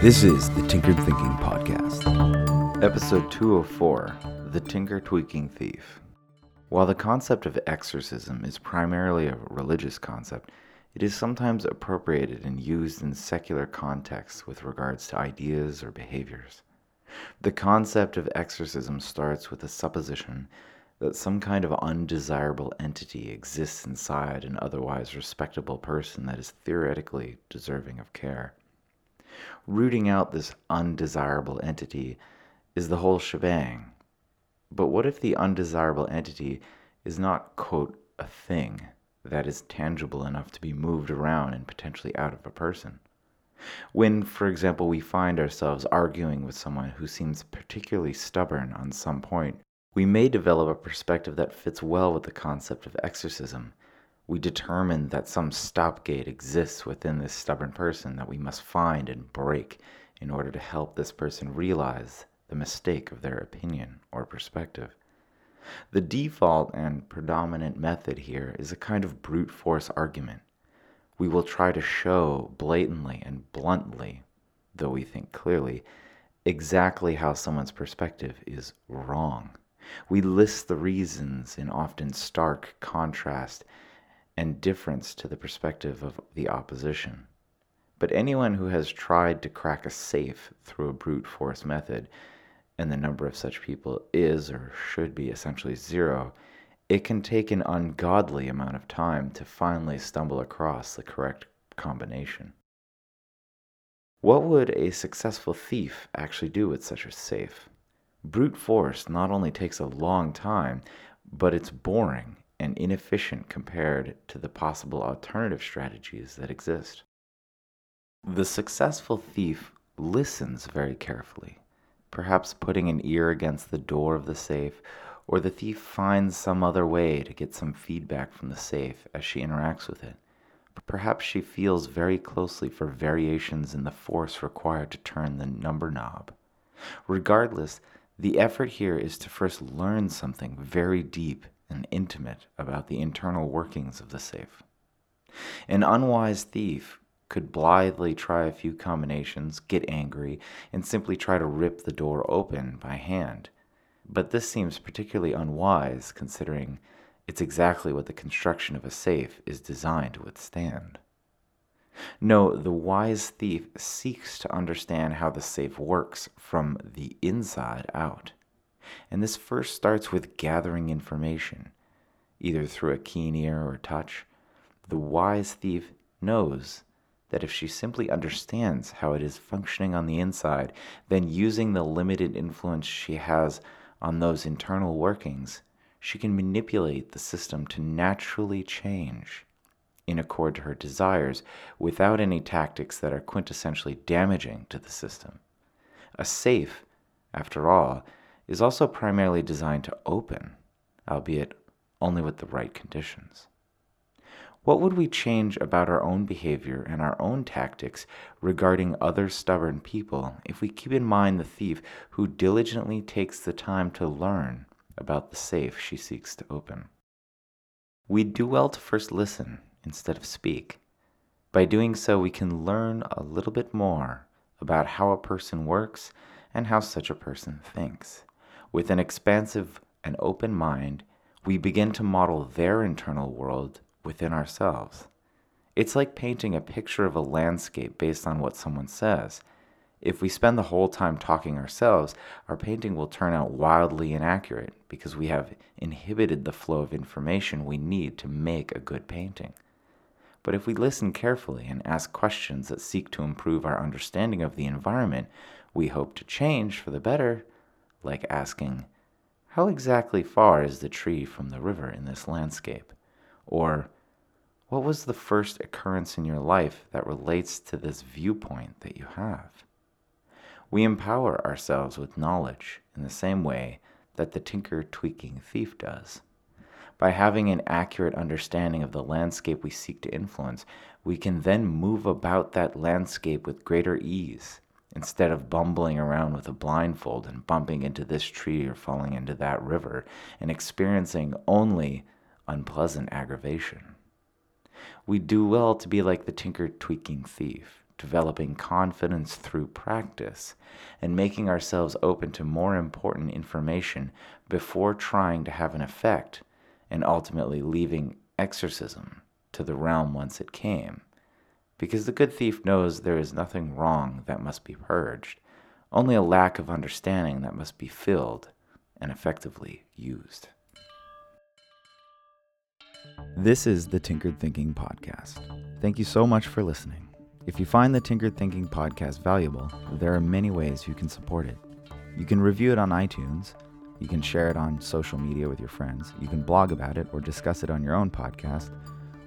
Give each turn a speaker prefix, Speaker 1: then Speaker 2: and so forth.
Speaker 1: This is the Tinkered Thinking Podcast.
Speaker 2: Episode 204 The Tinker Tweaking Thief. While the concept of exorcism is primarily a religious concept, it is sometimes appropriated and used in secular contexts with regards to ideas or behaviors. The concept of exorcism starts with the supposition that some kind of undesirable entity exists inside an otherwise respectable person that is theoretically deserving of care. Rooting out this undesirable entity is the whole shebang. But what if the undesirable entity is not, quote, a thing that is tangible enough to be moved around and potentially out of a person? When, for example, we find ourselves arguing with someone who seems particularly stubborn on some point, we may develop a perspective that fits well with the concept of exorcism we determine that some stopgate exists within this stubborn person that we must find and break in order to help this person realize the mistake of their opinion or perspective. The default and predominant method here is a kind of brute force argument. We will try to show blatantly and bluntly, though we think clearly, exactly how someone's perspective is wrong. We list the reasons in often stark contrast and difference to the perspective of the opposition. But anyone who has tried to crack a safe through a brute force method, and the number of such people is or should be essentially zero, it can take an ungodly amount of time to finally stumble across the correct combination. What would a successful thief actually do with such a safe? Brute force not only takes a long time, but it's boring and inefficient compared to the possible alternative strategies that exist. The successful thief listens very carefully, perhaps putting an ear against the door of the safe, or the thief finds some other way to get some feedback from the safe as she interacts with it. Perhaps she feels very closely for variations in the force required to turn the number knob. Regardless, the effort here is to first learn something very deep and intimate about the internal workings of the safe. An unwise thief could blithely try a few combinations, get angry, and simply try to rip the door open by hand. But this seems particularly unwise considering it's exactly what the construction of a safe is designed to withstand. No, the wise thief seeks to understand how the safe works from the inside out. And this first starts with gathering information, either through a keen ear or touch. The wise thief knows that if she simply understands how it is functioning on the inside, then using the limited influence she has on those internal workings, she can manipulate the system to naturally change in accord to her desires without any tactics that are quintessentially damaging to the system. A safe, after all, is also primarily designed to open, albeit only with the right conditions. What would we change about our own behavior and our own tactics regarding other stubborn people if we keep in mind the thief who diligently takes the time to learn about the safe she seeks to open? We'd do well to first listen instead of speak. By doing so, we can learn a little bit more about how a person works and how such a person thinks. With an expansive and open mind, we begin to model their internal world within ourselves. It's like painting a picture of a landscape based on what someone says. If we spend the whole time talking ourselves, our painting will turn out wildly inaccurate because we have inhibited the flow of information we need to make a good painting. But if we listen carefully and ask questions that seek to improve our understanding of the environment we hope to change for the better, like asking, How exactly far is the tree from the river in this landscape? Or, What was the first occurrence in your life that relates to this viewpoint that you have? We empower ourselves with knowledge in the same way that the tinker tweaking thief does. By having an accurate understanding of the landscape we seek to influence, we can then move about that landscape with greater ease instead of bumbling around with a blindfold and bumping into this tree or falling into that river and experiencing only unpleasant aggravation. We do well to be like the tinker tweaking thief, developing confidence through practice, and making ourselves open to more important information before trying to have an effect, and ultimately leaving exorcism to the realm whence it came. Because the good thief knows there is nothing wrong that must be purged, only a lack of understanding that must be filled and effectively used.
Speaker 1: This is the Tinkered Thinking Podcast. Thank you so much for listening. If you find the Tinkered Thinking Podcast valuable, there are many ways you can support it. You can review it on iTunes, you can share it on social media with your friends, you can blog about it or discuss it on your own podcast,